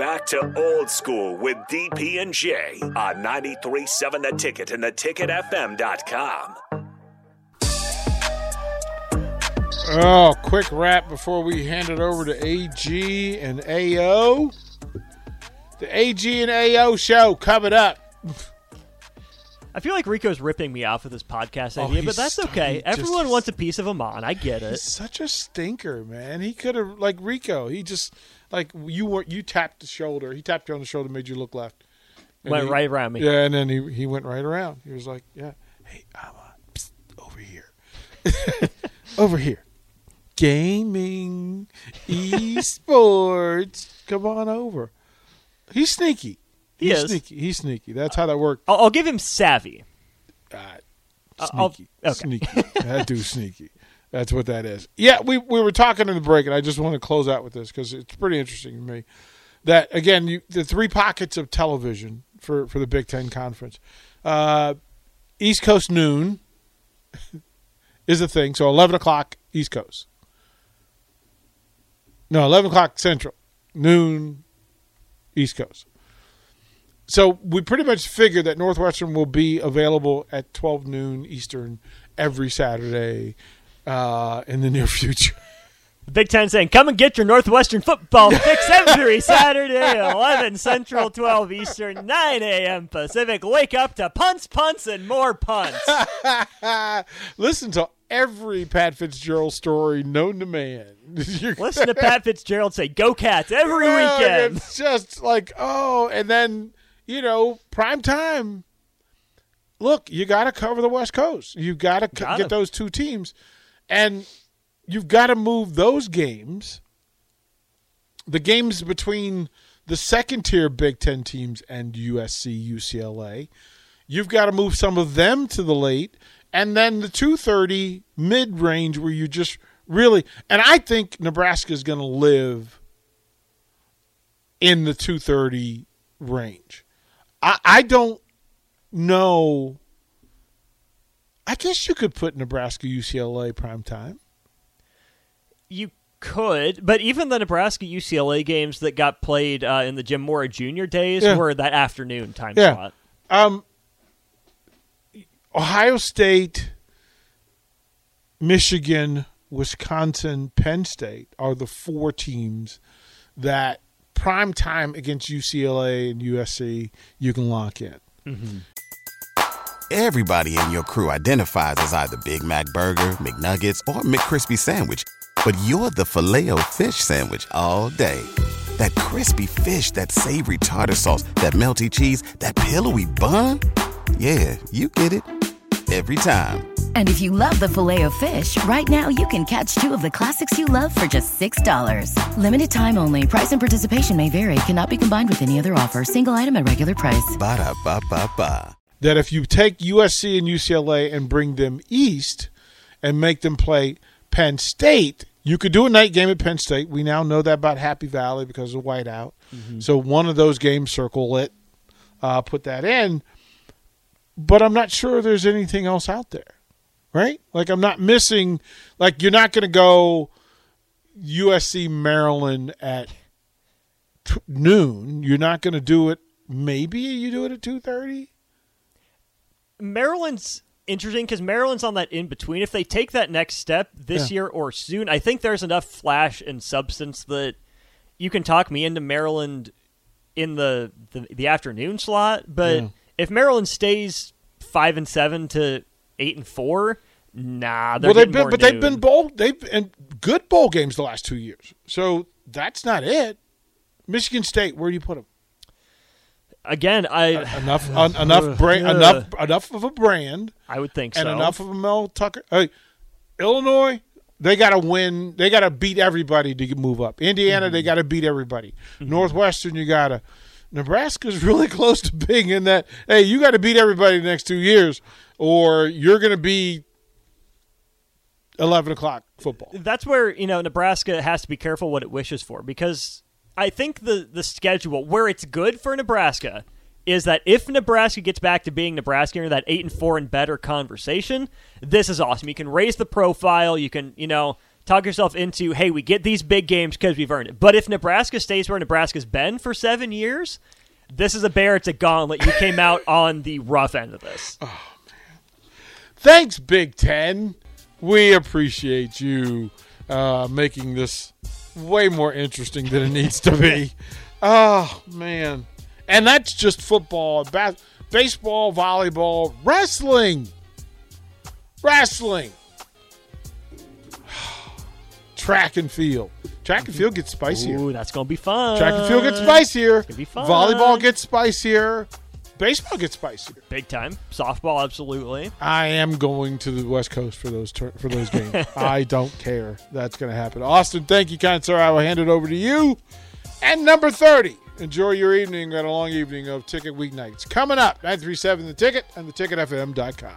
Back to old school with DP and J on 93.7 The Ticket and theticketfm.com. Oh, quick wrap before we hand it over to AG and AO. The AG and AO show coming up. I feel like Rico's ripping me off with this podcast Oh, idea, but that's okay. he just- Everyone wants a piece of him on. I get it. He's such a stinker, man. He could have like Rico. He just like you weren't. You tapped the shoulder. He tapped you on the shoulder, made you look left. And Went he- right around me. Yeah, and then he he went right around. He was like, "Yeah, hey, I'm uh, psst, over here, over here, gaming, esports. Come on over." He's sneaky. He He's is. sneaky. He's sneaky. That's how that worked. I'll, I'll give him savvy. Uh, sneaky, okay. sneaky. that dude sneaky. That's what that is. Yeah, we we were talking in the break, and I just want to close out with this because it's pretty interesting to me. That again, you, the three pockets of television for for the Big Ten conference, uh, East Coast noon is a thing. So eleven o'clock East Coast. No, eleven o'clock Central, noon East Coast. So we pretty much figured that Northwestern will be available at 12 noon Eastern every Saturday uh, in the near future. The Big Ten saying, "Come and get your Northwestern football fix every Saturday, 11 Central, 12 Eastern, 9 a.m. Pacific. Wake up to punts, punts, and more punts." Listen to every Pat Fitzgerald story known to man. Listen to Pat Fitzgerald say, "Go Cats" every Yeah, weekend. It's just like, oh, and then, you know, prime time. Look, you got to cover the West Coast. You've got to Gotta. get those two teams. And you've got to move those games, the games between the second tier Big Ten teams and USC, UCLA. You've got to move some of them to the late. And then the 230 mid range where you just really, and I think Nebraska is going to live in the 230 range. I, I don't know. I guess you could put Nebraska UCLA prime time. You could, but even the Nebraska UCLA games that got played uh, in the Jim Mora Jr. days Yeah. were that afternoon time Yeah. slot. Um, Ohio State, Michigan, Wisconsin, Penn State are the four teams that prime time against UCLA and USC you can lock in. Mm-hmm. Everybody in your crew identifies as either Big Mac Burger, McNuggets, or McCrispy Sandwich. But you're the filet fish Sandwich all day. That crispy fish, that savory tartar sauce, that melty cheese, that pillowy bun. Yeah, you get it. Every time. And if you love the Filet-O-Fish, right now you can catch two of the classics you love for just $6. Limited time only. Price and participation may vary. Cannot be combined with any other offer. Single item at regular price. Ba da ba ba ba. that if you take USC and UCLA and bring them east and make them play Penn State, you could do a night game at Penn State. We now know that about Happy Valley because of whiteout. So one of those games, circle it, uh, put that in. But I'm not sure there's anything else out there, right? Like I'm not missing. Like you're not going to go USC Maryland at t- noon. You're not going to do it. Maybe you do it at two thirty. Maryland's interesting because Maryland's on that in between. If they take that next step this Yeah. year or soon, I think there's enough flash and substance that you can talk me into Maryland in the the, the afternoon slot. But Yeah. if Maryland stays five and seven to eight and four, nah, they're well, they've been, more but they've been noon. bowl, they've been good bowl games the last two years. So that's not it. Michigan State, where do you put them? again. I uh, Enough, un, enough, uh, brand, Ugh. enough, enough of a brand, I would think so. and so. enough of a Mel Tucker. Hey, Illinois, they got to win. They got to beat everybody to move up. Indiana, Mm-hmm. they got to beat everybody. Mm-hmm. Northwestern, you got to Nebraska's really close to being in that. Hey, you got to beat everybody the next two years, or you're going to be eleven o'clock football. That's where you know Nebraska has to be careful what it wishes for because I think the the schedule where it's good for Nebraska is that if Nebraska gets back to being Nebraska in that eight and four and better conversation, this is awesome. You can raise the profile. You can you know talk yourself into hey we get these big games because we've earned it. But if Nebraska stays where Nebraska's been for seven years. This is a bear. It's a gauntlet. You came out on the rough end of this. Oh, man. Thanks, Big Ten. We appreciate you uh, making this way more interesting than it needs to be. Oh man, and that's just football, bas- baseball, volleyball, wrestling, wrestling, track and field. Track and field gets spicier. Ooh, that's gonna be fun. Track and field gets spicier. gonna be fun. Volleyball gets spicier. Baseball gets spicier. big time. Softball, absolutely. I am going to the West Coast for those tur- for those games. I don't care. That's going to happen. Austin, thank you, kind sir. I will hand it over to you. And number 30. Enjoy your evening Got a long evening of Ticket Weeknights. Coming up, 937 The Ticket and theticketfm.com.